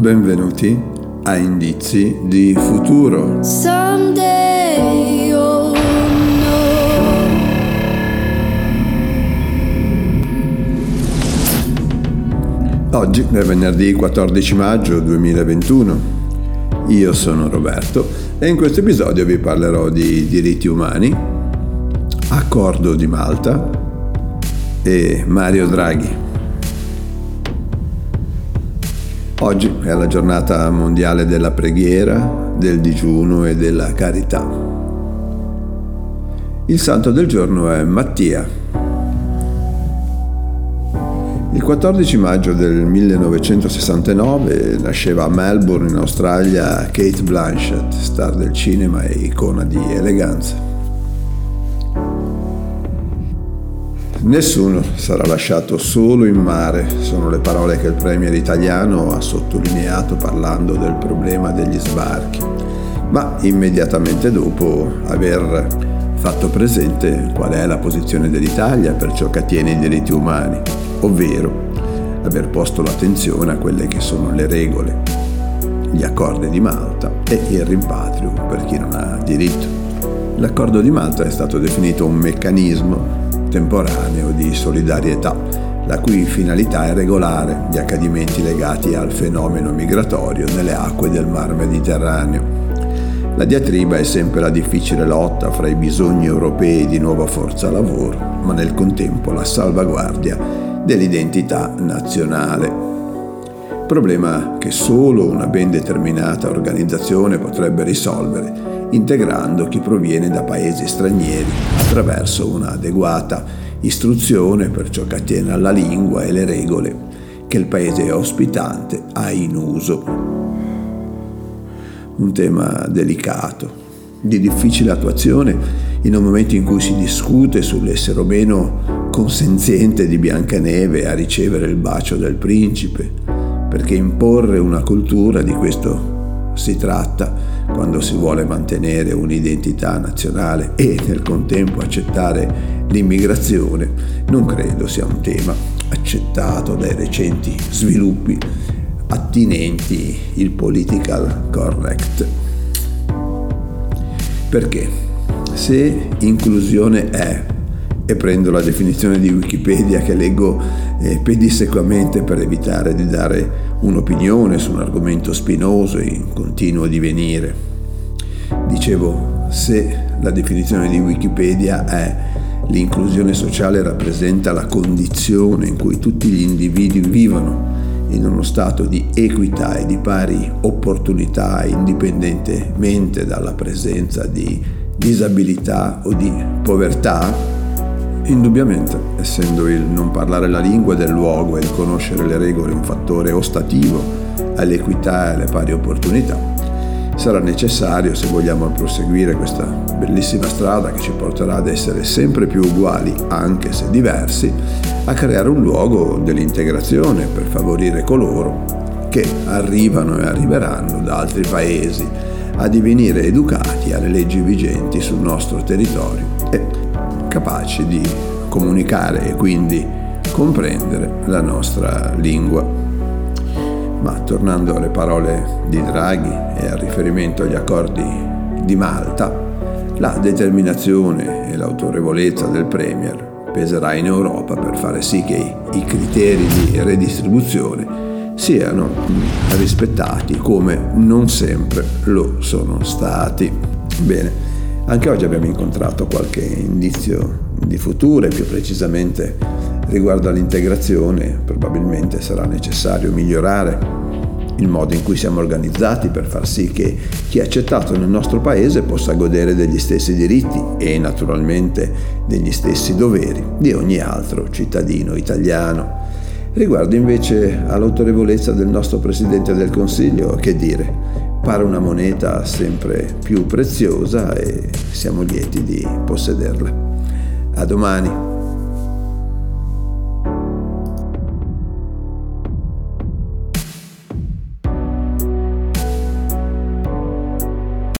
Benvenuti a Indizi di Futuro. Oggi è venerdì 14 maggio 2021. Io sono Roberto e in questo episodio vi parlerò di diritti umani, accordo di Malta e Mario Draghi. Oggi è la giornata mondiale della preghiera, del digiuno e della carità. Il santo del giorno è Mattia. Il 14 maggio del 1969 nasceva a Melbourne in Australia Kate Blanchett, star del cinema e icona di eleganza. Nessuno sarà lasciato solo in mare, sono le parole che il premier italiano ha sottolineato parlando del problema degli sbarchi, ma immediatamente dopo aver fatto presente qual è la posizione dell'Italia per ciò che attiene ai diritti umani ovvero aver posto l'attenzione a quelle che sono le regole, gli accordi di Malta e il rimpatrio per chi non ha diritto. L'accordo di Malta è stato definito un meccanismo temporaneo di solidarietà, la cui finalità è regolare gli accadimenti legati al fenomeno migratorio nelle acque del Mar Mediterraneo. La diatriba è sempre la difficile lotta fra i bisogni europei di nuova forza lavoro, ma nel contempo la salvaguardia dell'identità nazionale. Problema che solo una ben determinata organizzazione potrebbe risolvere, integrando chi proviene da paesi stranieri attraverso un'adeguata istruzione per ciò che attiene alla lingua e le regole che il paese ospitante ha in uso. Un tema delicato, di difficile attuazione in un momento in cui si discute sull'essere o meno consenziente di Biancaneve a ricevere il bacio del principe, perché imporre una cultura di questo si tratta quando si vuole mantenere un'identità nazionale e nel contempo accettare l'immigrazione, non credo sia un tema accettato dai recenti sviluppi attinenti il political correct. Perché? Se inclusione è e prendo la definizione di Wikipedia che leggo eh, pedissequamente per evitare di dare un'opinione su un argomento spinoso e in continuo divenire. Dicevo, se la definizione di Wikipedia è l'inclusione sociale rappresenta la condizione in cui tutti gli individui vivono in uno stato di equità e di pari opportunità indipendentemente dalla presenza di disabilità o di povertà, Indubbiamente, essendo il non parlare la lingua del luogo e il conoscere le regole un fattore ostativo all'equità e alle pari opportunità, sarà necessario, se vogliamo proseguire questa bellissima strada che ci porterà ad essere sempre più uguali, anche se diversi, a creare un luogo dell'integrazione per favorire coloro che arrivano e arriveranno da altri paesi a divenire educati alle leggi vigenti sul nostro territorio e capaci di comunicare e quindi comprendere la nostra lingua. Ma tornando alle parole di Draghi e al riferimento agli accordi di Malta, la determinazione e l'autorevolezza del Premier peserà in Europa per fare sì che i criteri di redistribuzione siano rispettati come non sempre lo sono stati. Bene, anche oggi abbiamo incontrato qualche indizio di futuro e più precisamente riguardo all'integrazione probabilmente sarà necessario migliorare il modo in cui siamo organizzati per far sì che chi è accettato nel nostro paese possa godere degli stessi diritti e naturalmente degli stessi doveri di ogni altro cittadino italiano. Riguardo invece all'autorevolezza del nostro Presidente del Consiglio, che dire? Pare una moneta sempre più preziosa e siamo lieti di possederla. A domani.